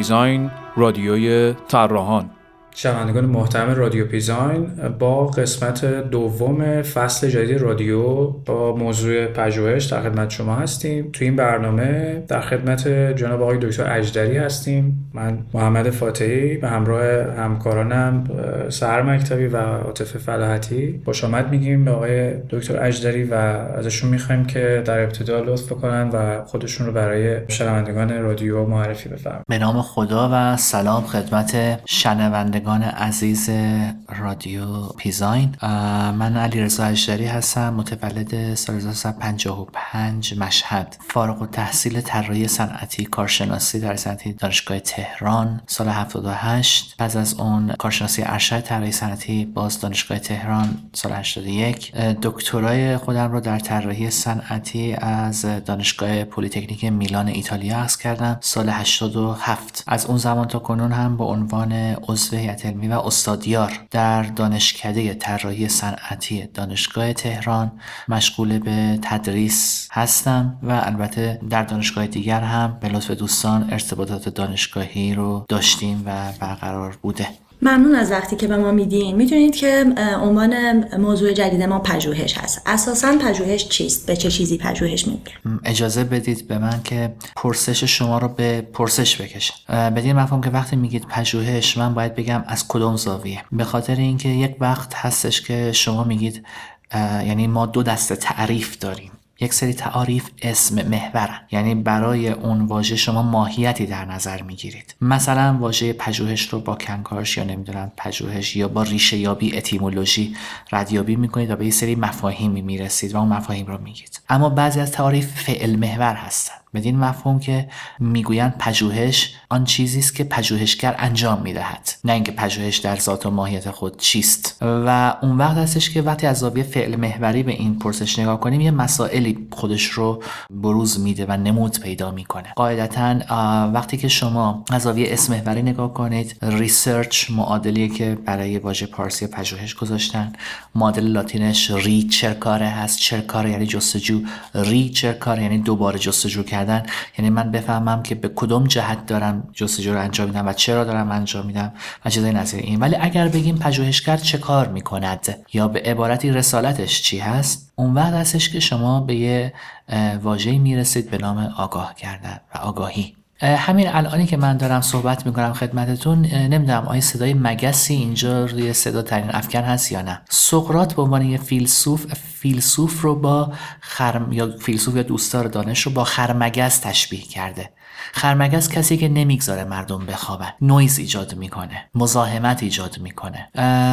جاپیزاین رادیوی طراحان. شنوندگان محترم رادیو پیزاین با قسمت دوم فصل جدید رادیو با موضوع پژوهش در خدمت شما هستیم. تو این برنامه در خدمت جناب آقای دکتر اجدری هستیم. من محمد فاتحی به همراه همکارانم سهر مکتبی و عاطفه فلاحتی خوش آمد میگیم. به آقای دکتر اجدری و ازشون می‌خوایم که در ابتدا لطف بکنن و خودشون رو برای شنوندگان رادیو معرفی بفرمایید. به نام خدا و سلام خدمت شنوندگان شنوندگان عزیز رادیو دیزاین من علیرضا اژدری هستم متولد سال 1355 مشهد. فارغ التحصیل طراحی صنعتی کارشناسی در صنعتی دانشگاه تهران سال 78 بعد از اون کارشناسی ارشد طراحی صنعتی باز دانشگاه تهران سال 81 دکترای خودم رو در طراحی صنعتی از دانشگاه پلی‌تکنیک میلان ایتالیا اخذ کردم. سال 87 از اون زمان تا کنون هم به عنوان عضو هیئت علمی و استادیار در دانشکده طراحی صنعتی دانشگاه تهران مشغول به تدریس هستم و البته در دانشگاه دیگر هم به لطف دوستان ارتباطات دانشگاهی رو داشتیم و برقرار بوده. ممنون از وقتی که به ما میدین. می‌دونید که عنوان موضوع جدید ما پژوهش هست. اساسا پژوهش چیست؟ به چه چیزی پژوهش میگه اجازه بدید به من که پرسش شما رو به پرسش بکشم. بدین مفهوم که وقتی میگید پژوهش من باید بگم از کدوم زاویه؟ به خاطر اینکه یک وقت هستش که شما میگید یعنی ما دو دسته تعریف داریم. یک سری تعاریف اسم محورن یعنی برای اون واژه شما ماهیتی در نظر می‌گیرید. مثلا واژه پژوهش رو با کنکارش یا نمی‌دونم پژوهش یا با ریشه یابی اتیمولوژی ردیابی می‌کنید و به یه سری مفاهیمی می‌رسید و اون مفاهیم رو میگید اما بعضی از تعاریف فعل محور هستن. بدین مفهوم که می‌گویند پژوهش آن چیزی است که پژوهشگر انجام می‌دهد. نه اینکه پژوهش در ذات و ماهیت خود چیست. و اون وقت هستش که وقتی از زاویه فعل محوری به این پرسش نگاه کنیم یه مسائلی خودش رو بروز میده و نمود پیدا می‌کنه. قاعدتا وقتی که شما از زاویه اسم محوری نگاه کنید research معادلیه که برای واژه پارسی پژوهش گذاشتن. معادل لاتینش ricercare هست. cercare یعنی جستجو. ricercare یعنی دوباره جستجو کردن. یعنی من بفهمم که به کدوم جهت دارم جستجو رو انجام میدم و چرا دارم انجام میدم و چیزای نظیر این. ولی اگر بگیم پژوهشگر چه کار می‌کند یا به عبارتی رسالتش چی هست اون وقت هستش که شما به یه واژه‌ای می‌رسید به نام آگاه کردن و آگاهی. همین الانی که من دارم صحبت می‌کنم خدمتتون نمی‌دونم آیا صدای مگسی اینجا روی صدا طنین افکن هست یا نه. سقراط به عنوان یه فیلسوف فیلسوف رو با خرمگس یا فیلسوف یا دوستدار دانش رو با خرمگس تشبیه کرده. خرمگس کسی که نمی‌گذاره مردم بخوابن نویز ایجاد می‌کنه. مزاحمت ایجاد می‌کنه.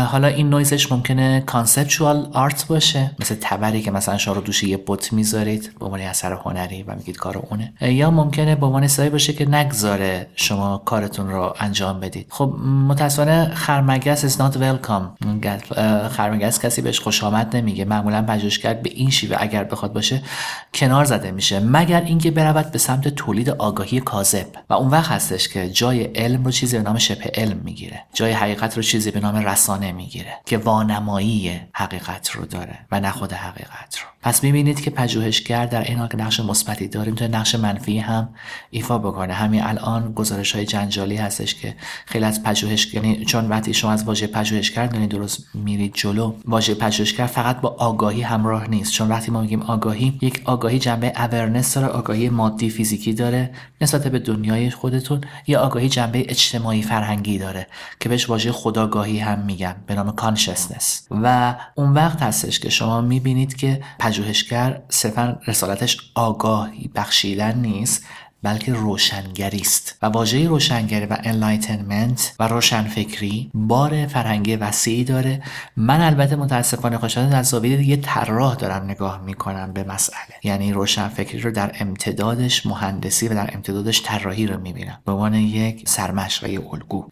حالا این نویزش ممکنه conceptual art باشه. مثل تبری که مثلا شما رو دوش یه بت می‌ذارید به عنوان اثر هنری و میگید کار اونه. یا ممکنه به عنوان صدایی باشه که نگذاره شما کارتون رو انجام بدید. خب متاسفانه خرمگس is not welcome. خرمگس کسی بهش خوش آمد نمیگه. معمولا پژوهشگر به این شیوه اگر بخواد باشه کنار زده میشه. مگر اینکه برود به سمت تولید آگاهی کاذب. و اون وقت هستش که جای علم رو چیزی به نام شبه علم می‌گیره. جای حقیقت رو چیزی به نام رسانه می‌گیره که وانمایی حقیقت رو داره و نه خود حقیقت رو. پس می‌بینید که پژوهشگر در این حال نقش مثبتی داره می‌تونه نقش منفی هم ایفا بکنه. همین الان گزارش های جنجالی هستش که خیلی از پژوهش یعنی چون وقتی شما از واژه پژوهشگر دارید درست میرید جلو واژه پژوهشگر فقط با آگاهی همراه نیست. چون وقتی ما میگیم آگاهی یک آگاهی جنبه اورنس داره آگاهی مادی فیزیکی داره نسبت به دنیای خودتون یا آگاهی جنبه اجتماعی فرهنگی داره که بهش واژه خداگاهی هم میگن به نام کانشسنس و اون وقت هستش که شما می‌بینید که پژوهشگر صرفا رسالتش آگاهی بخشیدن نیست. بلکه روشنگری است و واژه روشنگری و enlightenment و روشنفکری بار فرهنگی وسیعی داره. من البته متاسفانه خوشحال از زاویه یه طراح دارم نگاه می‌کنم به مسئله. یعنی روشنفکری رو در امتدادش مهندسی و در امتدادش طراحی رو می‌بینم. به عنوان یک سرمشق الگو.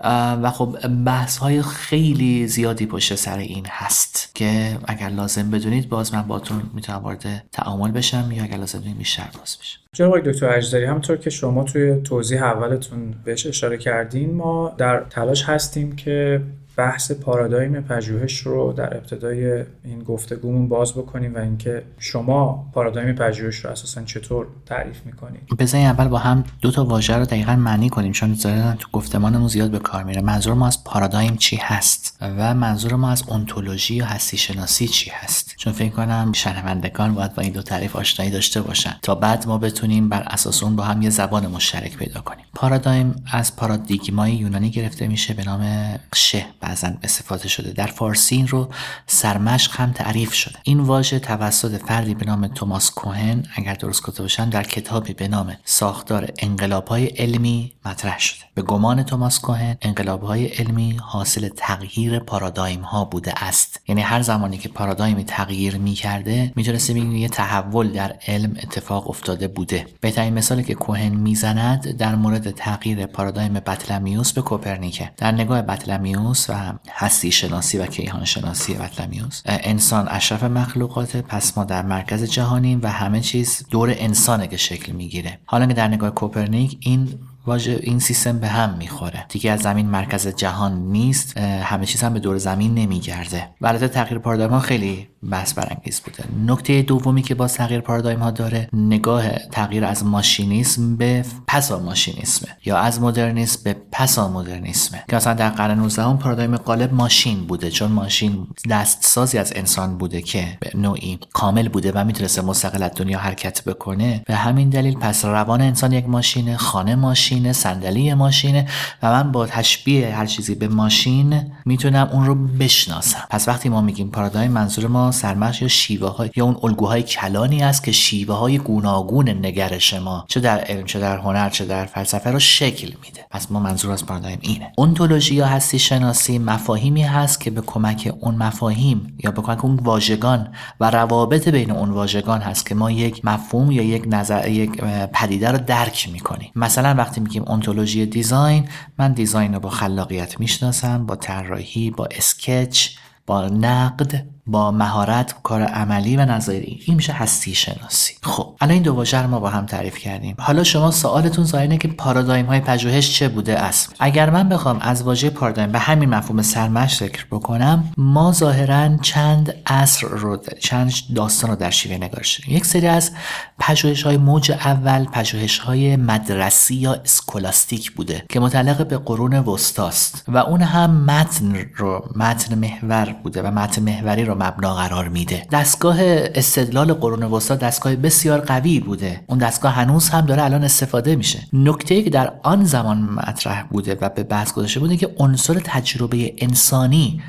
و خب بحث های خیلی زیادی پشت سر این هست که اگر لازم بدونید باز من باتون می‌تونم وارد تعامل بشم یا اگر لازم بدونید بیشتر باز بشم جناب دکتر اجدری همونطور که شما توی توضیح اولتون بهش اشاره کردین ما در تلاش هستیم که بحث پارادایم پژوهش رو در ابتدای این گفتگومون باز بکنیم و اینکه شما پارادایم پژوهش رو اساسا چطور تعریف می‌کنید؟ بزنین اول با هم دو تا واژه رو دقیقا معنی کنیم چون ظاهرا تو گفتمانمون زیاد به کار میره. منظور ما از پارادایم چی هست و منظور ما از اونتولوژی یا هستی شناسی چی هست؟ چون فکر کنم شنوندگان باید با این دو تعریف آشنایی داشته باشن. تا بعد ما بتونیم بر اساس اون با هم یه زبان مشترک پیدا کنیم. پارادایم از پارادیگمای یونانی گرفته میشه به نام شه بعضا استفاده شده. در فارسی این رو سرمشق هم تعریف شده. این واژه توسط فردی به نام توماس کوهن اگر درست گفته باشم در کتابی به نام ساختار انقلاب های علمی مطرح شده. به گمان توماس کوهن انقلاب های علمی حاصل تغییر پارادایم ها بوده است. یعنی هر زمانی که پارادایمی تغییر می‌کرده می‌تونسته بگیم یه تحول در علم اتفاق افتاده بوده. بهترین مثالی که کوهن می‌زند در مورد تغییر پارادایم بطلمیوس به کوپرنیکه. در نگاه بطلمیوس و هستی شناسی و کیهان شناسی بطلمیوس انسان اشرف مخلوقات پس ما در مرکز جهانیم و همه چیز دور انسانه که شکل می‌گیره. حالا که در نگاه کوپرنیک این واژه این سیستم به هم می‌خوره. دیگه از زمین مرکز جهان نیست همه چیز هم به دور زمین نمیگرده. و البته تغییر پارادایم ها خیلی بحث برانگیز بوده. نکته دومی که با تغییر پارادایم ها داره نگاه تغییر از ماشینیسم به پسا ماشینیسم یا از مدرنیسم به پسا مدرنیسم که مثلا در قرن 19 پارادایم غالب ماشین بوده چون ماشین دستسازی از انسان بوده که به نوعی کامل بوده و می‌تونسته مستقل از دنیا حرکت بکنه. به همین دلیل پس روان انسان یک ماشینه خانه ماشینه صندلی ماشینه و من با تشبیه هر چیزی به ماشین می‌تونم اون رو بشناسم. پس وقتی ما میگیم پارادایم منظور ما سرمش یا شیوه های یا اون الگوهای کلانی است که شیوه های گوناگون نگرش ما چه در علم چه در هنر چه در فلسفه رو شکل میده. پس ما منظور از پارادایم اینه. اونتولوژی یا هستی شناسی مفاهیمی هست که به کمک اون مفاهیم یا به کمک اون واژگان و روابط بین اون واژگان هست که ما یک مفهوم یا یک نظر یک پدیده رو درک می‌کنیم. مثلا وقتی میگیم اونتولوژی دیزاین من دیزاین رو با خلاقیت می‌شناسم با طراحی با اسکچ با نقد. با مهارت کار عملی و نظری. این میشه هستی شناسی. خب الان این دو واژه رو ما با هم تعریف کردیم. حالا شما سوالتون ظاهر که پارادایم های پژوهش چه بوده است؟ اگر من بخوام از واژه پارادایم به همین مفهوم سرمش ذکر بکنم ما ظاهرا چند عصر رو چند داستان رو در شیوه نگارش یک سری از پژوهش های موج اول پژوهش های مدرسی یا اسکولاستیک بوده که متعلق به قرون وسطاست و اون هم متن رو متن محور بوده و متن محوری رو مبنا قرار میده. دستگاه استدلال قرون وسطا دستگاه بسیار قوی بوده. اون دستگاه هنوز هم داره الان استفاده میشه. نکته که در آن زمان مطرح بوده و به بحث گذاشته بوده که عنصر تجربه انسانی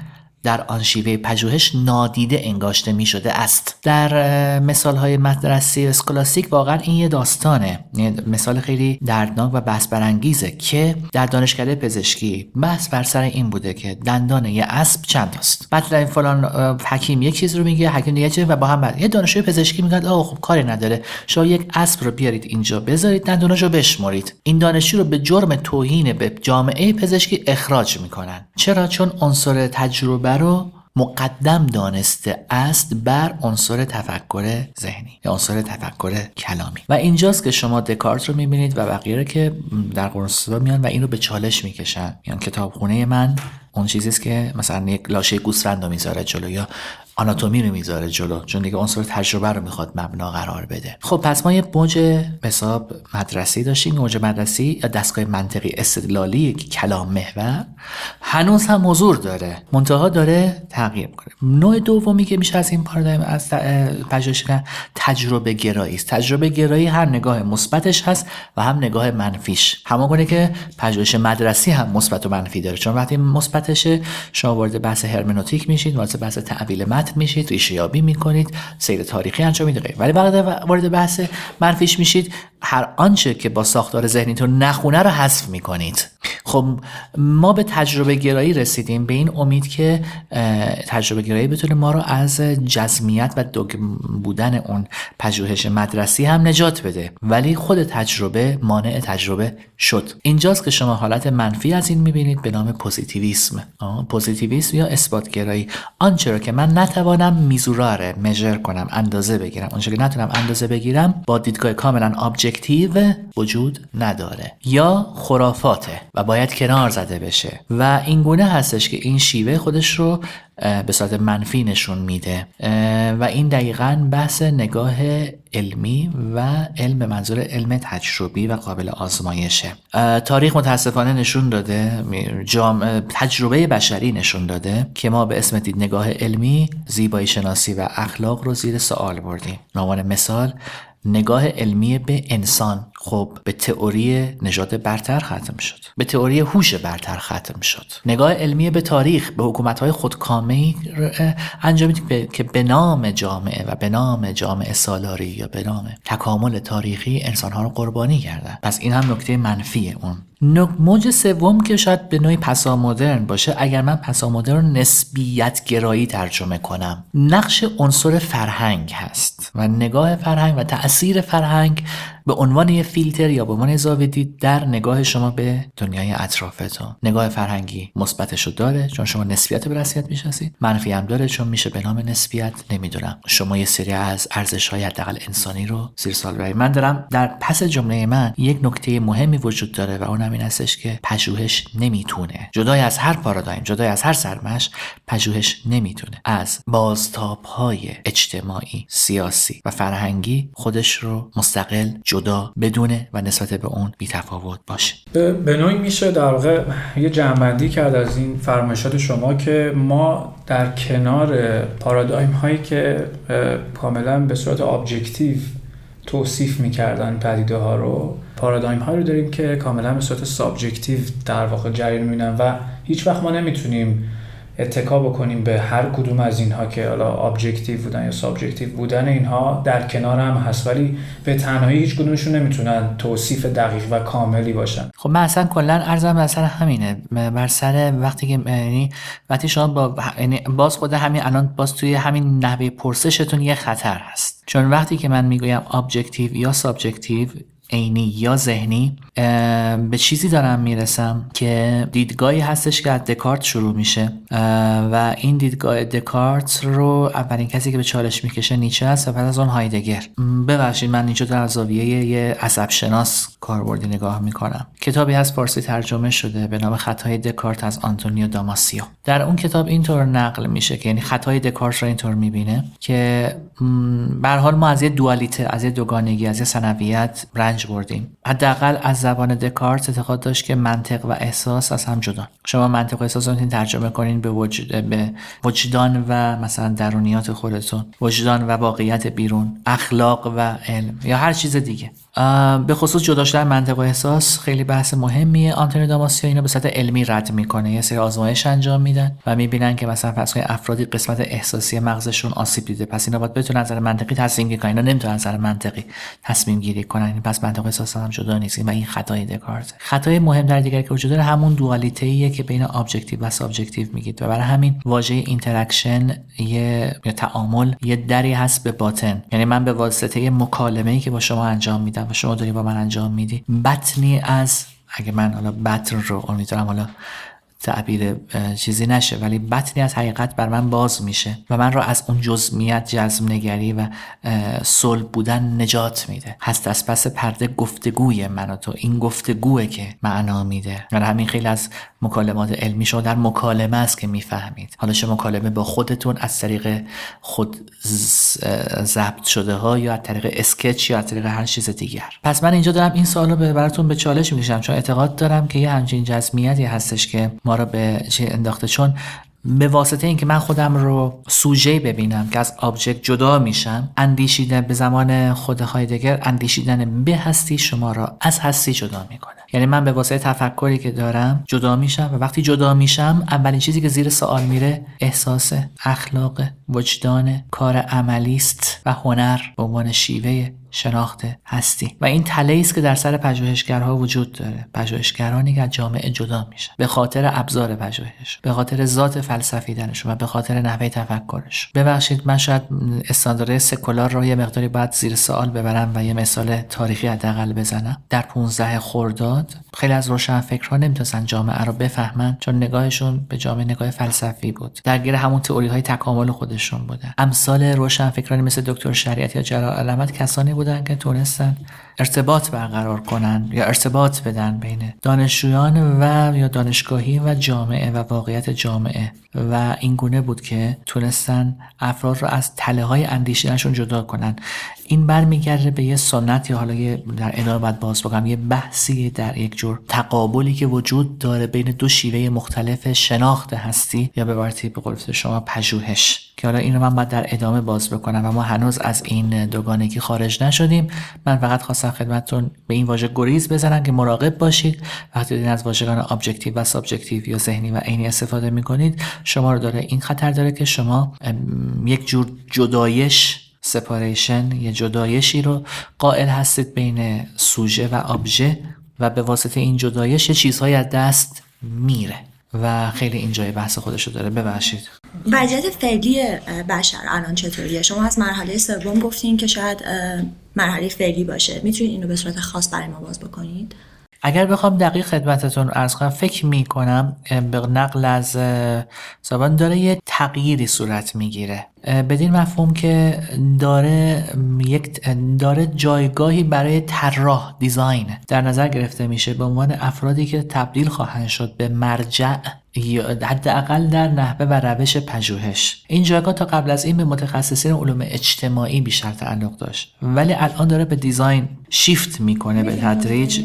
در آن شیوه پژوهش نادیده انگاشته می شده است. در مثال های مدرسی اسکولاستیک واقعا این یه داستانه. مثال خیلی دردناک و بحث برانگیزه که در دانشکده پزشکی بحث بر سر این بوده که دندان یه اسب چند است بعد این فلان حکیم یک چیز رو میگه حکیم دیگه چیز و با هم بعد یه دانشجوی پزشکی میگه آه خب کاری نداره. شما یک اسب رو بیارید اینجا بذارید دندوناش رو بشمرید. این دانشجو رو به جرم توهین به جامعه پزشکی اخراج می‌کنن. چرا؟ چون عنصر تجربه رو مقدم دانسته است بر عنصر تفکر ذهنی یا عنصر تفکر کلامی. و اینجاست که شما دکارت رو می‌بینید و بقیه رو که در قرون میان و این رو به چالش می‌کشن. یعنی کتابخونه من اون چیزی است که مثلا یک لاشه گوسفند رو می‌ذاره جلو یا آناتومی رو می‌ذاره جلو چون دیگه عنصر تجربه رو می‌خواد مبنا قرار بده. خب پس ما یه موج حساب مدرسی داشتیم. موج مدرسی یا دستگاه منطقی استدلالی که کلام محور. هنوز هم حضور داره. منتها داره تغییر می‌کنه. نوع دومی که میشه از این پارادایم از پژوهش تجربه گرایی است. تجربه گرایی هر نگاه مثبتش هست و هم نگاه منفیش. همون که پژوهش مدرسی هم مثبت و منفی داره. چون وقتی مثبتشه شما وارد بحث هرمنوتیک میشید وارد بحث تعبیل میشید ریشه یابی می‌کنید سیر تاریخی انجام می‌دید. ولی وارد بحث منفیش میشید. هر آنچه که با ساختار ذهنیتون نخونه رو حذف می‌کنید. خب ما به تجربه گرایی رسیدیم به این امید که تجربه گرایی بتونه ما رو از جزمیت و دوگم بودن اون پژوهش مدرسی هم نجات بده. ولی خود تجربه مانع تجربه شد. اینجاست که شما حالت منفی از این می‌بینید به نام پوزیتیویسم. پوزیتیویسم یا اثبات گرایی. آنچه که من نتوانم misurare measure کنم اندازه بگیرم. اونچه که نتونم اندازه بگیرم با دیدگاه کاملا objective وجود نداره. یا خرافاته. و باید کنار زده بشه. و این گونه هستش که این شیوه خودش رو به صورت منفی نشون میده. و این دقیقا بحث نگاه علمی و علم به منظور علم تجربی و قابل آزمایشه. تاریخ متاسفانه نشون داده تجربه بشری نشون داده که ما به اسم دید نگاه علمی زیبایی شناسی و اخلاق رو زیر سوال بردیم. نامان مثال نگاه علمی به انسان. خب به تئوری نژاد برتر ختم شد. به تئوری هوش برتر ختم شد. نگاه علمی به تاریخ به حکومت های خودکامه انجامید که به نام جامعه و به نام جامعه سالاری یا به نام تکامل تاریخی انسان ها رو قربانی کردن پس این هم نکته منفیه اون. موج سوم که شاید به نوعی پسامدرن باشه اگر من پسامدرن نسبیت گرایی ترجمه کنم نقش عنصر فرهنگ هست و نگاه فرهنگ و تاثیر فرهنگ به عنوان یه فیلتر یا به عنوان زاویه دید در نگاه شما به دنیای اطرافتون. نگاه فرهنگی مثبتشو داره چون شما نسبیت به رسیت می‌شناسید. منفی هم داره چون میشه به نام نسبیت. نمی‌دونم. شما یه سری از ارزش های حداقل انسانی رو زیر سال ببرید. من دارم در پس جمله من یک نکته مهمی وجود داره و اونم این هستش که پژوهش نمی‌تونه. جدای از هر پارادایم جدای از هر سرمشق پژوهش نمی‌تونه. از بازتاب های اجتماعی سیاسی و فرهنگی خودش رو مستقل جدا بدونه و نسبت به اون بی‌تفاوت باشه. به نوعی میشه در واقع یه جمعبندی کرد از این فرمایشات شما که ما در کنار پارادایم هایی که کاملا به صورت objective توصیف می‌کردن پدیده ها رو پارادایم ها رو داریم که کاملا به صورت subjective در واقع جریان می‌بینن و هیچ وقت ما نمی‌تونیم اتکا بکنیم به هر کدوم از اینها که حالا objective بودن یا subjective بودن اینها در کنار هم هست. ولی به تنهایی هیچ کدومشون نمی‌تونن توصیف دقیق و کاملی باشن. خب من اصلا کلا عرضم بر سر همینه. بر سر وقتی که یعنی وقتی شما با یعنی باز خود همین الان باز توی همین نحوه پرسشتون یه خطر هست. چون وقتی که من می‌گویم objective یا subjective عینی یا ذهنی به چیزی دارم می‌رسم که دیدگاهی هستش که از دکارت شروع میشه. و این دیدگاه دکارت رو اولین کسی که به چالش می‌کشه نیچه است و بعد از اون هایدگر. ببخشید من اینجا در زاویه یه عصب شناس کاربردی نگاه می‌کنم. کتابی از فارسی ترجمه شده به نام خطای دکارت از آنتونیو داماسیو. در اون کتاب اینطور نقل میشه که یعنی خطای دکارت رو اینطور می‌بینه که به حال ما از یه دوالیته از یه دوگانگی از یه سنویت بردیم. حداقل از زبان دکارت اعتقاد داشت که منطق و احساس از هم جدا. شما منطق و احساس رو ترجمه کنین به, وجد، به وجدان و مثلا درونیات خودتون. وجدان و واقعیت بیرون. اخلاق و علم. یا هر چیز دیگه. به خصوص جدا شدن منطق و احساس خیلی بحث مهمیه. آنتونی داماسیو اینو به صورت علمی رد می‌کنه. یه سری آزمایش انجام میدن و می‌بینن که مثلا فرض افرادی قسمت احساسی مغزشون آسیب دیده. پس اینا باید بتونن نظر منطقی تصمیم گیری کنن. اینا نمی‌تونن نظر منطقی تصمیم گیری کنن. پس منطق احساس هم جدا نیست و این خطای دکارت. خطای مهم در دیگر که وجود داره همون دوالیته ایه که بین objective و subjective میگید و برای همین واژه interaction یه یا تعامل یه دری هست به باطن. یعنی من به واسطه مکالمه ای که با شما انجام میدم و شما داری با من انجام میدی بطنی از اگه من حالا بطن رو امیدوارم حالا تعبیر چیزی نشه ولی بطنی از حقیقت بر من باز میشه و من را از اون جزمیت جزم نگری و صلب بودن نجات میده. هست از پس پرده گفتگوی من و تو. این گفتگوه که معنا میده. و همین خیلی از مکالمات علمی شما در مکالمه است که می‌فهمید. حالا شما مکالمه با خودتون از طریق خود ضبط شده ها یا از طریق sketch یا از طریق هر چیز دیگر. پس من اینجا دارم این سوالو به براتون به چالش می‌کشم. چون اعتقاد دارم که یه همچین جزمیتی هستش که ما را به چاه انداخته. چون به واسطه اینکه من خودم رو سوژه ببینم که از object جدا میشم اندیشیدن به زبان خود هایدگر اندیشیدن به هستی شما را از هستی جدا می‌کنه. یعنی من به واسطه تفکری که دارم جدا میشم و وقتی جدا میشم اولین چیزی که زیر سوال میره احساس اخلاق وجدان کار عملی است و هنر به عنوان شیوه شناخت هستی. و این تله است که در سر پژوهشگرها وجود داره. پژوهشگرانی که جامعه جدا میشن. به خاطر ابزار پژوهش. به خاطر ذات فلسفیدنشون و به خاطر نحوه تفکرش ببخشید من شاید استاندارد سکولار رو یه مقداری بعد زیر سوال ببرم و یه مثال تاریخی حداقل بزنم. در 15 خرداد خیلی از روشنفکرها نمی‌تونستن جامعه رو بفهمن چون نگاهشون به جامعه نگاه فلسفی بود. درگیر همون تئوری های تکامل خودشون بودن. امثال روشنفکرانی مثل دکتر شریعت یا جلال علامت کسانی بودن که تونستن ارتباط برقرار کنن یا ارتباط بدن بین دانشجویان و یا دانشگاهی و جامعه و واقعیت جامعه. و این گونه بود که تونستن افراد رو از تله های اندیشیدنشون جدا کنن. این برمیگرده به یه سنت یا حالا یه در ادامه باید باز بگم یه بحثی در یک جور تقابلی که وجود داره بین دو شیوه مختلف شناخت هستی یا به عبارتی به قول شما پژوهش. که حالا این رو من باید در ادامه باز بکنم. و ما هنوز از این دوگانگی خارج نشدیم. من فقط خواستم خدمتتون به این واژه گریز بزنم که مراقب باشید. وقتی دارین از واژگان objective و subjective یا ذهنی و عینی استفاده می‌کنید شما رو داره این خطر داره که شما یک جور جدایش separation یه جدایشی رو قائل هستید بین سوژه و ابژه و به واسطه این جدایش یه چیزهایی از دست میره. و خیلی اینجای بحث خودشو داره. ببخشید. وضعیت فعلی بشر الان چطوریه؟ شما از مرحله سوم گفتین که شاید مرحله فعلی باشه. می‌تونید اینو به صورت خاص برای ما باز بکنید؟ اگر بخوام دقیق خدمتتون ارز کنم فکر می کنم به نقل از زبان داره یه تغییری صورت می‌گیره. بدین مفهوم که داره یک داره جایگاهی برای طراح دیزاین در نظر گرفته میشه. به عنوان افرادی که تبدیل خواهند شد به مرجع حداقل در نحوه و روش پژوهش. این جایگاه تا قبل از این به متخصصین علوم اجتماعی بیشتر تعلق داشت. ولی الان داره به دیزاین شیفت می‌کنه به تدریج.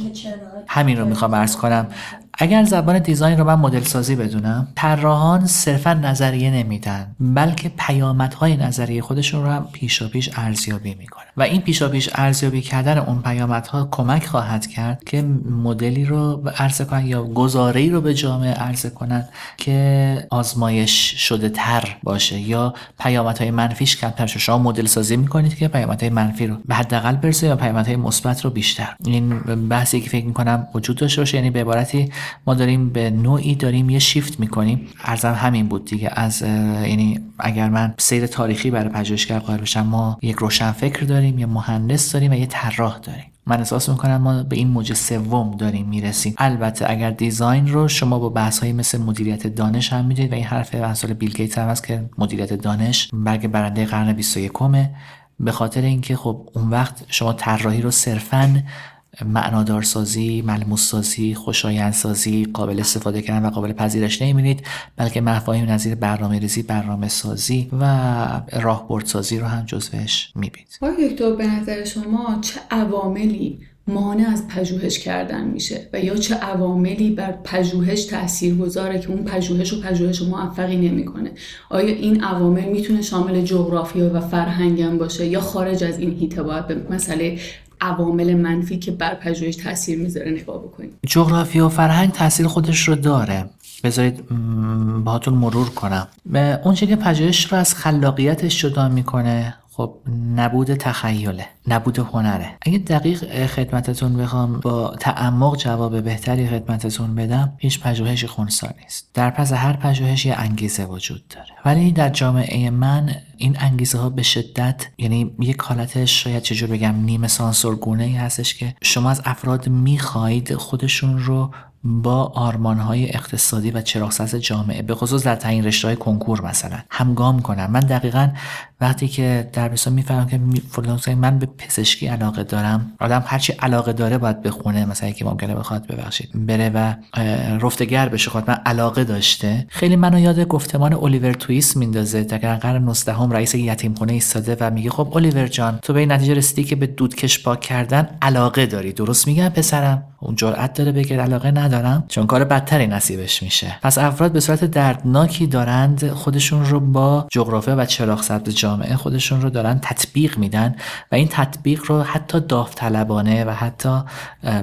همین رو می‌خوام ارز کنم. اگر زبان دیزاین رو من مدل سازی بدونم طراحان صرفا نظریه نمیدن بلکه پیامدهای نظریه خودشون رو هم پیشا پیش ارزیابی می‌کنن. و این پیشا پیش ارزیابی کردن اون پیامدها کمک خواهد کرد که مدلی رو عرضه کنن یا گزاره رو به جامعه عرضه کنن که آزمایش شده تر باشه یا پیامدهای منفیش کمتر شه شما مدل سازی می‌کنید که پیامدهای منفی رو به حداقل برسه یا پیامدهای مثبت رو بیشتر. این بحثی که فکر می‌کنم وجود داشته باشه یعنی به عبارتی ما داریم به نوعی داریم یه شیفت می‌کنیم. ارزم همین بود دیگه. از یعنی اگر من سیر تاریخی برای پژوهشگر قائل بشم ما یک روشن فکر داریم یه مهندس داریم و یه طراح داریم. من احساس می‌کنم ما به این موج سوم داریم می‌رسیم. البته اگر دیزاین رو شما با بحث های مثل مدیریت دانش هم می‌دید و این حرف امثال بیل گیت هم هست که مدیریت دانش برگ برنده قرن 21 به خاطر اینکه خب اون وقت شما طراحی رو صرفاً معنادارسازی، ملموسسازی، خوشایندسازی، قابل استفاده کردن و قابل پذیرش نمی‌بینید بلکه مفاهیم نظیر برنامه ریزی، برنامه سازی و راهبردسازی رو هم جزوش می‌بینید. آقای دکتر به نظر شما چه عواملی مانع از پژوهش کردن میشه و یا چه عواملی بر پژوهش تأثیر گذاره که اون پژوهش و پژوهش موفقی نمی‌کنه آیا این عوامل می‌تونه شامل جغرافیا و فرهنگم باشه یا خارج از این هیته باید به مسئله عوامل منفی که بر پژوهش تاثیر می‌ذاره نگاه بکنیم. جغرافیا و فرهنگ تاثیر خودش رو داره. بذارید باهاتون مرور کنم. اون که پژوهش رو از خلاقیتش جدا می‌کنه خب نبود تخیله نبود هنره. اگه دقیق خدمتتون بخوام با تعمق جواب بهتری خدمتتون بدم هیچ پژوهشی خونسا نیست. در پس هر پژوهش یه انگیزه وجود داره. ولی در جامعه من این انگیزه ها به شدت یعنی یک حالتش شاید چجور بگم نیمه سانسورگونه ای هستش که شما از افراد می‌خواهید خودشون رو با آرمان های اقتصادی و چراغ جامعه به خصوص در تعیین رشته های کنکور مثلا همگام کنم من دقیقا وقتی که در بسا می‌فهمم که فلان من به پزشکی علاقه دارم آدم هرچی علاقه داره باید بخونه مثلا یکی ممکنه بخواد ببخشید بره و رفتگر بشه خود من علاقه داشته. خیلی منو یاد گفتمان الیور تویس میندازه در قرن 19 هم رئیس یتیم خونه ایستاده و میگه خب الیور جان تو به این نتیجه رسیدی که به دودکش پاک کردن علاقه داری. درست میگم پسرم؟ اون جرأت داره بگه علاقه ندارم چون کار بدتری نصیبش میشه. پس افراد به صورت دردناکی دارند خودشون رو با جغرافیا و چراغ سبز جامعه خودشون رو دارن تطبیق میدن و این تطبیق رو حتی داوطلبانه و حتی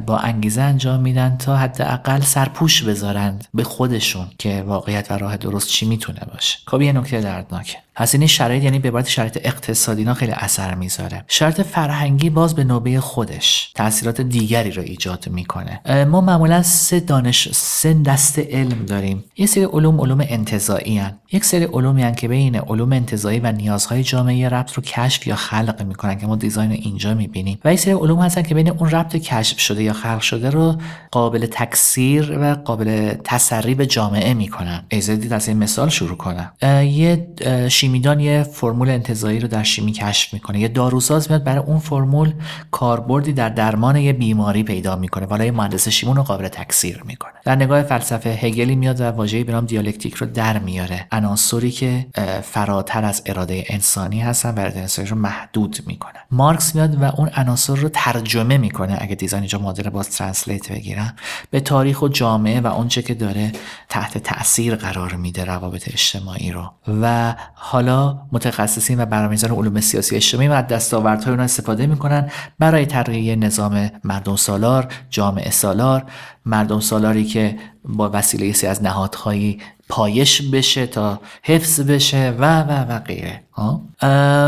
با انگیزه انجام میدن تا حداقل سرپوش بذارند به خودشون که واقعیت و راه درست چی می‌تونه باشه. خب یه نکته دردناکه. این شرایط یعنی به عبارت شرایط اقتصادی اینا خیلی اثر می‌ذاره. شرط فرهنگی باز به نوبه خودش تاثیرات دیگری رو ایجاد می‌کنه. ما معمولا سه دانش سه دست علم داریم. یه سری علوم علوم انتزاعی هن. یک سری علومی هن که بین علوم انتزاعی و نیازهای های جامعه ربط رو کشف یا خلق می‌کنن که ما دیزاین اینجا می‌بینیم. و این سری علوم هستن که بین اون ربط کشف شده یا خلق شده رو قابل تکثیر و قابل تسری به جامعه می‌کنن. ایزدی از این مثال شروع کنم. یه شیمیدان یه فرمول انتظایی رو در شیمی کشف می‌کنه. یه داروساز میاد برای اون فرمول کاربردی در درمان یه بیماری پیدا می‌کنه. والا یه مهندس شیمون رو قابل تکثیر می‌کنه. در نگاه فلسفه هگلی میاد و واژه‌ای به نام دیالکتیک رو در میاره. عناصری که فراتر از اراده انسانی هستن و اراده انسانی رو محدود می‌کنه مارکس میاد و اون عناصر رو ترجمه می‌کنه. اگه دیزاین اینجا مدل باز ترنسلیت بگیرم. به تاریخ و جامعه و اونچه که داره تحت تاثیر قرار میده روابط اجتماعی رو. و حالا متخصصین و برنامه‌ریزان علوم سیاسی اجتماعی و دستاوردهای اون استفاده می‌کنن برای طراحی نظام مردم سالار جامعه سالار. مردم سالاری که با وسیله سی از نهادهایی پایش بشه تا حفظ بشه و و و غیره.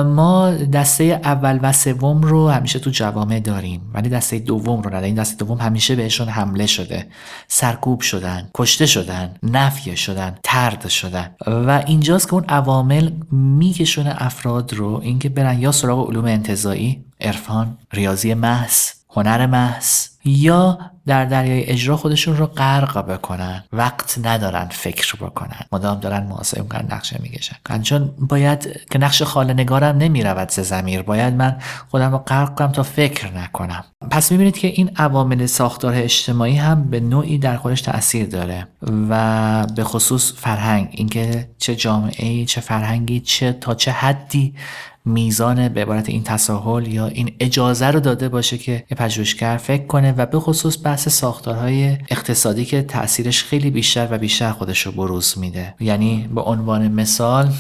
ما دسته اول و سوم رو همیشه تو جوامع داریم. ولی دسته دوم رو نداریم. دسته دوم همیشه بهشون حمله شده. سرکوب شدن کشته شدن نفیه شدن ترد شدن. و اینجاست که اون عوامل میکشونه افراد رو. اینکه برن یا سراغ علوم انتظایی عرفان ریاضی محض هنر محض یا در دریای اجرا خودشون رو غرق بکنن. وقت ندارن فکر بکنن. مدام دارن محاسبه می‌کنن نقشه می‌کشن. چون باید که نقش خاله نگارم نمی‌رود ز زمیر. باید من خودم رو غرق کنم تا فکر نکنم. پس می‌بینید که این عوامل ساختار اجتماعی هم به نوعی در خودش تاثیر داره و به خصوص فرهنگ. اینکه چه جامعه چه فرهنگی چه تا چه حدی میزان به عبارت این تساهل یا این اجازه رو داده باشه که پژوهشگر فکر کنه و به خصوص بحث ساختارهای اقتصادی که تاثیرش خیلی بیشتر و بیشتر خودش رو بروز میده. یعنی به عنوان مثال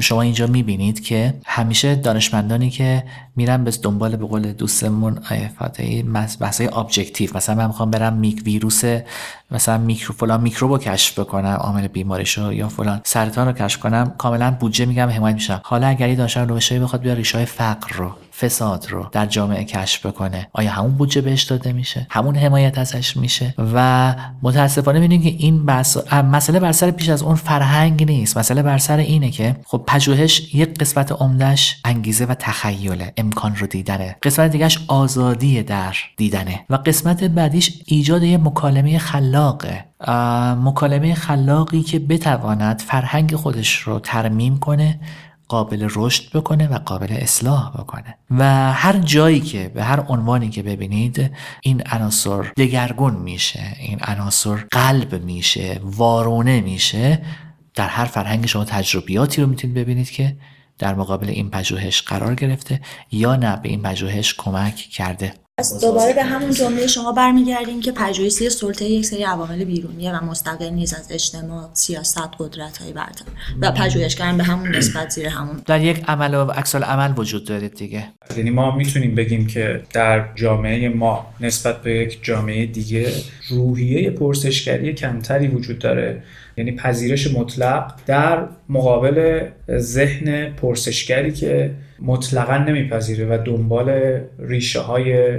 شما اینجا می‌بینید که همیشه دانشمندانی که میرن به دنبال به قول دوستمون آیه فاتحی بحث ابجکتیو مثلا من می‌خوام برم میک ویروس مثلا میکرو فلان میکروب رو کشف بکنم عامل بیماریشو یا فلان سرطان رو کشف کنم. کاملا بودجه میگم حمایت میشم. حالا اگر یه دانشمند نوشته بخواد بیا ریشه فقر رو. فساد رو در جامعه کشف بکنه. آیا همون بودجه بهش داده میشه؟ همون حمایت ازش میشه؟ و متاسفانه می‌بینیم که این مسئله بر سر پیش از اون فرهنگ نیست. مسئله بر سر اینه که خب پژوهش یک قسمت عمدهش انگیزه و تخیله امکان رو دیدنه. قسمت دیگهش آزادی در دیدنه. و قسمت بعدیش ایجاد یه مکالمه خلاقه. مکالمه خلاقی که بتواند فرهنگ خودش رو ترمیم کنه قابل رشد بکنه و قابل اصلاح بکنه. و هر جایی که به هر عنوانی که ببینید این عناصر دگرگون میشه این عناصر قلب میشه وارونه میشه. در هر فرهنگ شما تجربیاتی رو می‌تونید ببینید که در مقابل این پژوهش قرار گرفته یا نه به این پژوهش کمک کرده. از دوباره به همون جمله شما برمیگردیم که پژوهش یه سلطه یک سری عوامل بیرونیه و مستقل نیست از اجتماع سیاست قدرت های برتر و پژوهشگر به همون نسبت زیر همون. در یک عمل و عکس عمل وجود دارید دیگه. یعنی ما می‌تونیم بگیم که در جامعه ما نسبت به یک جامعه دیگه روحیه پرسشگری کمتری وجود داره. یعنی پذیرش مطلق در مقابل ذهن پرسشگری که مطلقا نمیپذیره و دنبال ریشه های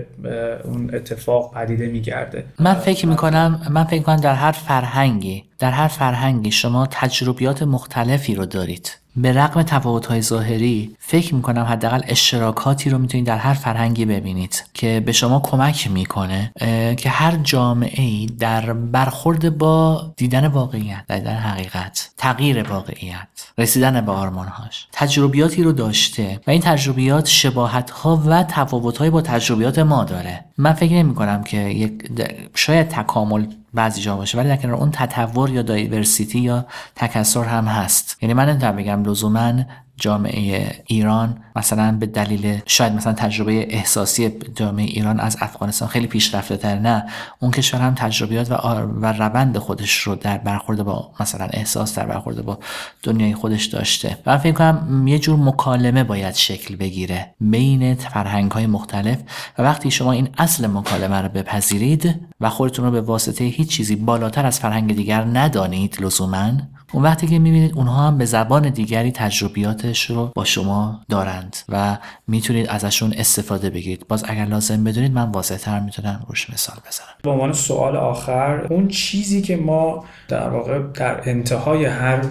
اون اتفاق پدیده میگرده. من فکر می‌کنم من فکر می‌کنم در هر فرهنگی در هر فرهنگی شما تجربیات مختلفی رو دارید. به رغم تفاوت‌های ظاهری فکر می‌کنم حداقل اشتراکاتی رو می‌تونید در هر فرهنگی ببینید که به شما کمک می‌کنه که هر جامعه ای در برخورد با دیدن واقعیت دیدن حقیقت تغییر واقعیت رسیدن به آرمانهاش. تجربیاتی رو داشته و این تجربیات شباهت ها و تفاوت با تجربیات ما داره. من فکر نمی کنم که یک شاید تکامل بعضی جا باشه ولی در اون تطور یا دایورسیتی یا تکسر هم هست. یعنی من نمی‌تونم بگم لزوما جامعه ایران مثلا به دلیل شاید مثلا تجربه احساسی جامعه ایران از افغانستان خیلی پیشرفته تر نه. اون کشور هم تجربیات و, و روند خودش رو در برخورد با مثلا احساس در برخورد با دنیای خودش داشته. و من فکر کنم یه جور مکالمه باید شکل بگیره بین فرهنگ های مختلف. و وقتی شما این اصل مکالمه رو بپذیرید و خودتون رو به واسطه هیچ چیزی بالاتر از فرهنگ دیگر ندانید لزوما اون وقتی که می‌بینید اونها هم به زبان دیگری تجربیاتش رو با شما دارند و می‌تونید ازشون استفاده بگیرید. باز اگر لازم بدونید من واضح تر می‌تونم روش مثال بزنم. به عنوان سوال آخر اون چیزی که ما در واقع در انتهای هر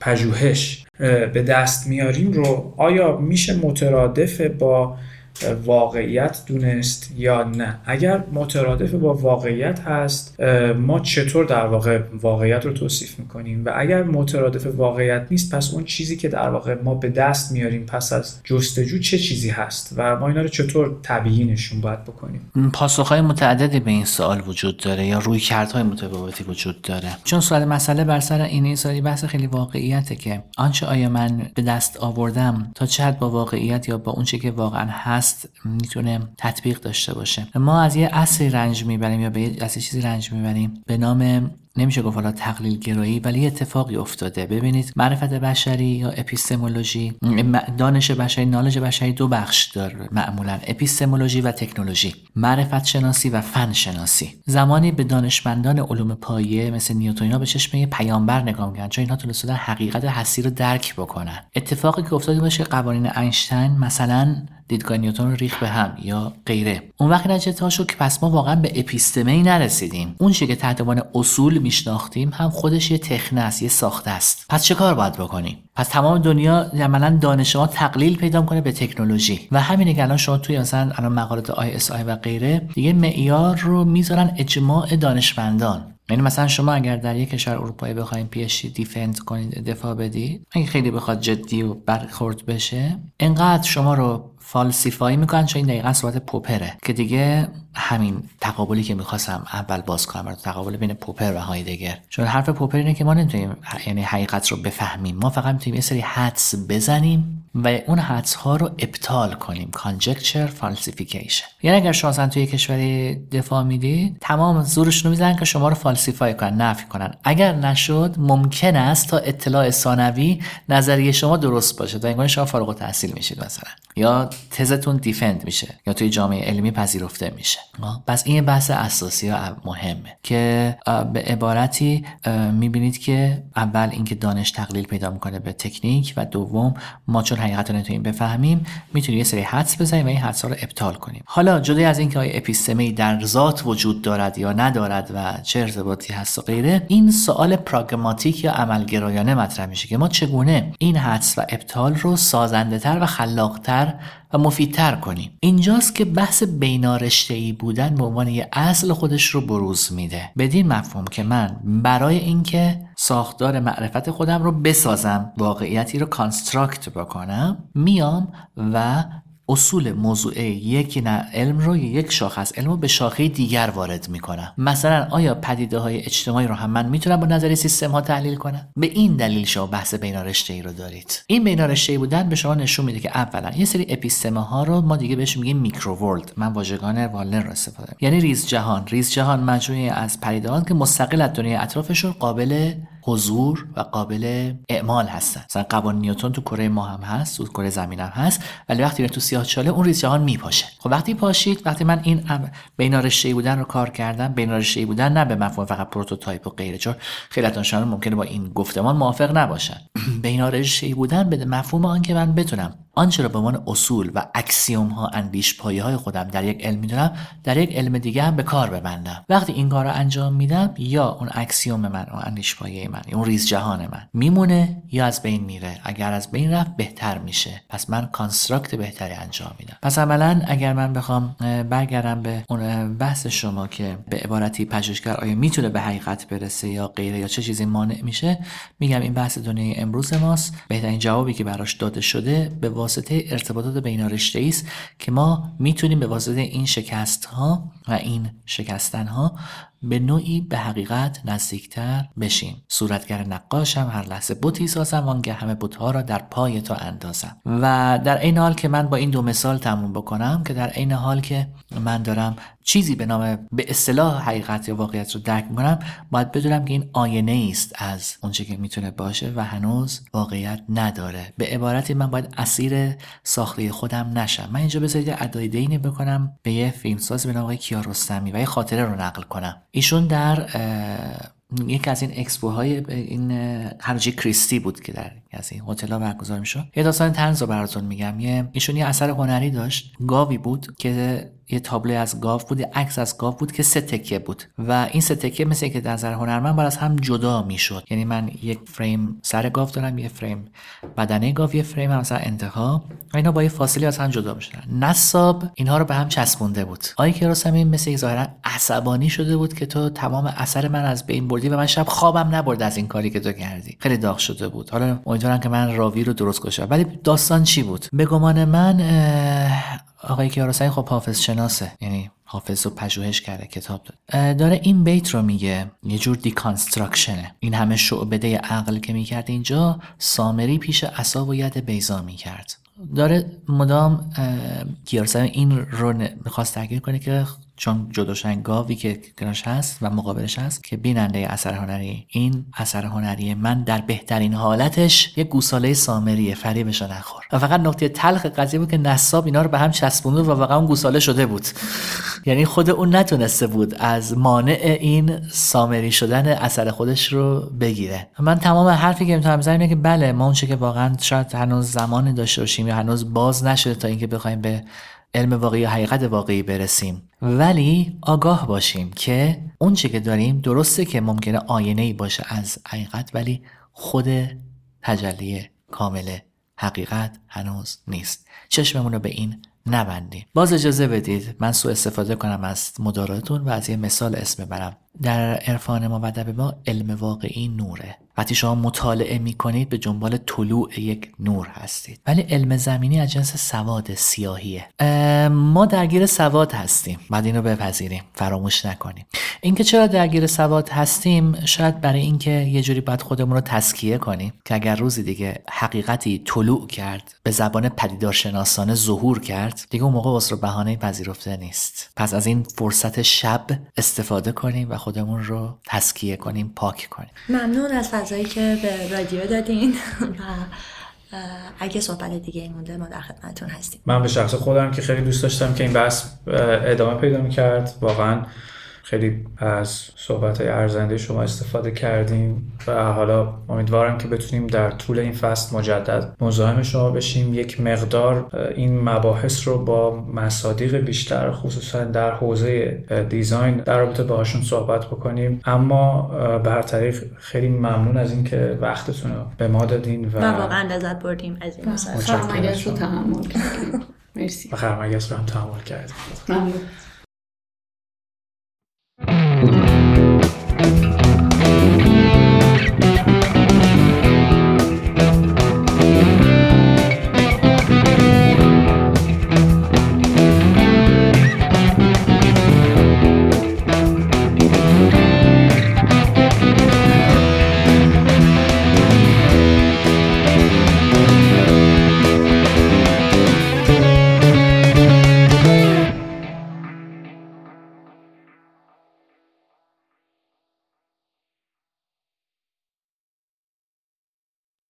پژوهش به دست میاریم رو آیا میشه مترادف با واقعیت دونست یا نه. اگر مترادف با واقعیت هست ما چطور در واقع واقعیت رو توصیف می‌کنیم؟ و اگر مترادف واقعیت نیست پس اون چیزی که در واقع ما به دست میاریم پس از جستجو چه چیزی هست؟ و ما اینا رو چطور طبیعی باید بکنیم؟ پاسخهای متعددی به این سوال وجود داره یا روی کردهای متفاوتی وجود داره. چون سوال مسئله بر سر این سوالی بحث خیلی واقعیته که آنچه آیا من به دست آوردم تا چه با واقعیت یا با اونچه که واقعا هست می‌تونه تطبیق داشته باشه. ما از یه اصلی رنج می‌بریم یا به یه چیزی رنج می‌بریم به نام نمیشه گفت حالا تقلیل گرایی ولی اتفاقی افتاده. ببینید معرفت بشری یا اپیستمولوژی دانش بشری knowledge بشری دو بخش داره معمولا epistemology و تکنولوژی. معرفت شناسی و فن شناسی. زمانی به دانشمندان علوم پایه مثل نیوتن اینا به چشم پیامبر نگاه می‌کنن چون اینها تونستن حقیقت هستی رو درک بکنن. اتفاقی که افتاده باشه قوانین اینشتین مثلا دیدگاه نیوتن ریخ به هم یا غیره. اون وقت نتیجه شد که پس ما واقعا به اپیستمه ای نرسیدیم. اون که تحت عنوان اصول میشناختیم هم خودش یه تخنه است یه ساخته است. پس چه کار باید بکنیم؟ پس تمام دنیا عملا دانش ما تقلیل پیدا کنه به تکنولوژی. و همینه که الان شما توی مثلا الان مقالات ISI و غیره دیگه معیار رو می‌ذارن اجماع دانشمندان. یعنی مثلا شما اگر در یک کشور اروپایی بخواید defend کنید دفاع بدید اگه خیلی بخواد جدی و برخورد بشه انقدر شما رو falsify می‌کنن چون این دقیقا صحبت پوپره که دیگه همین تقابلی که می‌خواستم اول باز کنم تقابل بین پوپر و هایدگر. چون حرف پوپر اینه که ما نمی‌تونیم یعنی حقیقت رو بفهمیم. ما فقط می‌تونیم یه سری حدس بزنیم و اون حدس ها رو ابطال کنیم. conjecture falsification. یعنی اگر شما مثلا توی کشوری دفاع می‌دید تمام زورشون رو می‌زنن که شما رو falsify کنن نفی کنن. اگر نشد ممکن است تا اطلاع ثانوی نظریه شما درست باشه تا انگار شما فارغ التحصیل میشید مثلا. یا تزتون دیفند میشه. یا توی جامعه علمی پذیرفته میشه. پس این بحث اساسی و مهمه که به عبارتی می‌بینید که اول اینکه دانش تقلیل پیدا می‌کنه به تکنیک و دوم ما چون حقیقت رو نتونیم بفهمیم می‌تونیم یه سری حدس بزنیم و این حدس رو ابطال کنیم. حالا جدا از اینکه آیا اپیستمی در ذات وجود دارد یا ندارد و چه ارتباطی هست و غیره این سوال پراگماتیک یا عملگرایانه مطرح میشه که ما چگونه این حدس و ابطال رو سازنده تر و خلاقتر و مفیدتر کنیم اینجاست که بحث بینارشته ای بودن به عنوان یه اصل خودش رو بروز میده. بدین مفهوم که من برای اینکه ساختار معرفت خودم رو بسازم واقعیتی رو construct بکنم میام و اصول موضوع یک نه علم رو یک شاخه از علم رو به شاخه دیگر وارد می‌کنم مثلا آیا پدیده های اجتماعی رو هم من می‌تونم با نظریه سیستم ها تحلیل کنم؟ به این دلیل شما بحث بینارشته ای رو دارید. این بینارشته ای بودن به شما نشون میده که اولا یه سری اپیستمه ها رو ما دیگه بهش میگیم micro world. من واژگان والنر رو استفاده یعنی ریز جهان ریز جهان مجموعه از پدیده که مستقل از دنیای اطرافشون قابل حضور و قابل اعمال هستن. مثلا قوانین نیوتن تو کره ما هم هست تو کره زمین هم هست ولی وقتی تو سیاه چاله اون ریز جهان میپاشه. خب وقتی پاشید وقتی من این بین رشته بودن رو کار کردم بین رشته بودن نه به مفهوم فقط prototype و غیره چون خیلی از ممکنه با این گفتمان موافق نباشن. بین رشته بودن به مفهوم آن که من بتونم آنچه را به عنوان اصول و axiom ها اندیش پایه های خودم در یک علم می‌دونم در یک علم دیگه هم به کار ببندم. وقتی این کار رو انجام میدم یا اون axiom من و اندیش پایه من اون ریز جهان من میمونه یا از بین میره. اگر از بین رفت بهتر میشه. پس من construct بهتری انجام میدم. پس عملا اگر من بخوام برگردم به اون بحث شما که به عبارتی پژوهشگر آیا می‌تونه به حقیقت برسه یا غیره یا چه چیزی مانع میشه میگم این بحث دنیای امروز ماست. بهترین جوابی که براش داده شده به واسطه ارتباطات بین رشته است که ما می‌تونیم به واسطه این شکست ها و این شکستن ها به نوعی به حقیقت نزدیکتر بشیم. صورتگر نقاشم هر لحظه بوتی سازم وانگه همه بوتها را در پای تو اندازم. و در این حال که من با این دو مثال تموم بکنم که در عین حال که من دارم چیزی به نام به اصطلاح حقیقت یا واقعیت رو درک می‌کنم باید بدونم که این آینه است از اونچه که می‌تونه باشه و هنوز واقعیت نداره. به عبارتی من باید اسیر ساخته خودم نشم. من اینجا بذارید ادای دینی بکنم به یه فیلمساز به نام آقای کیارستمی و یه خاطره رو نقل کنم. ایشون در یکی از این اکسپوهای این هرجی کریستی بود که در از این هتل ها برگزار می‌شد. یه داستان تنز رو براتون میگم. یه ایشون یه اثر هنری داشت. گاوی بود که یه تابلو از گاو بود یه عکس از گاو بود که سه تکه بود. و این سه تکه مثل که در نظر هنرمند باید از هم جدا می‌شد. یعنی من یک فریم سر گاو دارم یه فریم بدنه گاو یه فریم مثلا انتها. و اینا با یه فاصله از هم جدا می‌شدن. نصاب اینها رو به هم چسبونده بود. آقای کیارستمی مثل یک ظاهرا عصبانی شده بود که تو تمام اثر من از بین بردی و من شب خوابم نبرد از این کاری که تو کردی. خیلی داغ شده بود. حالا امیدوارم که من راوی رو درست کشم ولی داستان چی بود؟ به گمان من آقای کیارستمی خب حافظ شناسه. یعنی حافظ رو پژوهش کرده کتاب داد. داره این بیت رو میگه. یه جور دیکانستراکشنه این همه شعبده عقل که می‌کرد اینجا سامری پیش اصاب و ید بیزا می‌کرد. داره مدام کیارستمی این رو می‌خواست تغییر کنه که چون جداشن گاوی که کنارش هست و مقابلش هست که بیننده اثر هنری این اثر هنری من در بهترین حالتش یه گوساله سامریه فریبش نخور. و فقط نقطه تلخ قضیه بود که نصاب اینا رو به هم چسبونده و واقعا اون گوساله شده بود. یعنی خود اون نتونسته بود از مانع این سامری شدن اثر خودش رو بگیره. من تمام حرفی که می‌تونم بزنم که بله ما اونچه که واقعا شاید هنوز زمان داشته باشیم یا هنوز باز نشده تا اینکه بخوایم به علم واقعی حقیقت واقعی برسیم. ولی آگاه باشیم که اون که داریم درسته که ممکنه آینه ای باشه از حقیقت ولی خود تجلی کامل حقیقت هنوز نیست. چشممون رو به این نبندیم. باز اجازه بدید من سو استفاده کنم از مداراتون و از یه مثال اسم برم در عرفان ما و ما علم واقعی نوره. وقتی شما مطالعه می کنید به جنبال طلوع یک نور هستید. ولی علم زمینی از جنس سواد سیاهیه. ما درگیر سواد هستیم. بعد این رو بپذیریم. فراموش نکنیم. اینکه چرا درگیر سواد هستیم شاید برای اینکه یه جوری باید خودمون رو تسکیه کنیم که اگر روزی دیگه حقیقتی طلوع کرد به زبان پدیدارشناسانه ظهور کرد دیگه اون موقع واسه بهانه پذیرفته نیست. پس از این فرصت شب استفاده کنیم و خودمون رو تسکیه کنیم پاک کنیم. ممنون از فضایی که به رادیو دادین و اگه صحبت دیگه این مونده ما در خدمتتون هستیم. من به شخص خودم که خیلی دوست داشتم که این بحث ادامه پیدا می‌کرد. واقعا خیلی از صحبت های ارزنده شما استفاده کردیم و حالا امیدوارم که بتونیم در طول این فصل مجدد مزاحم شما بشیم. یک مقدار این مباحث رو با مصادیق بیشتر خصوصا در حوزه دیزاین در رابطه باهاشون صحبت بکنیم. اما به هر طریق خیلی ممنون از اینکه وقتتون رو به ما دادین و, واقعا لذت بردیم از این مسئله رو تحمل کردیم. مرسی. خرمگس رو هم تحمل کردیم. ممنون.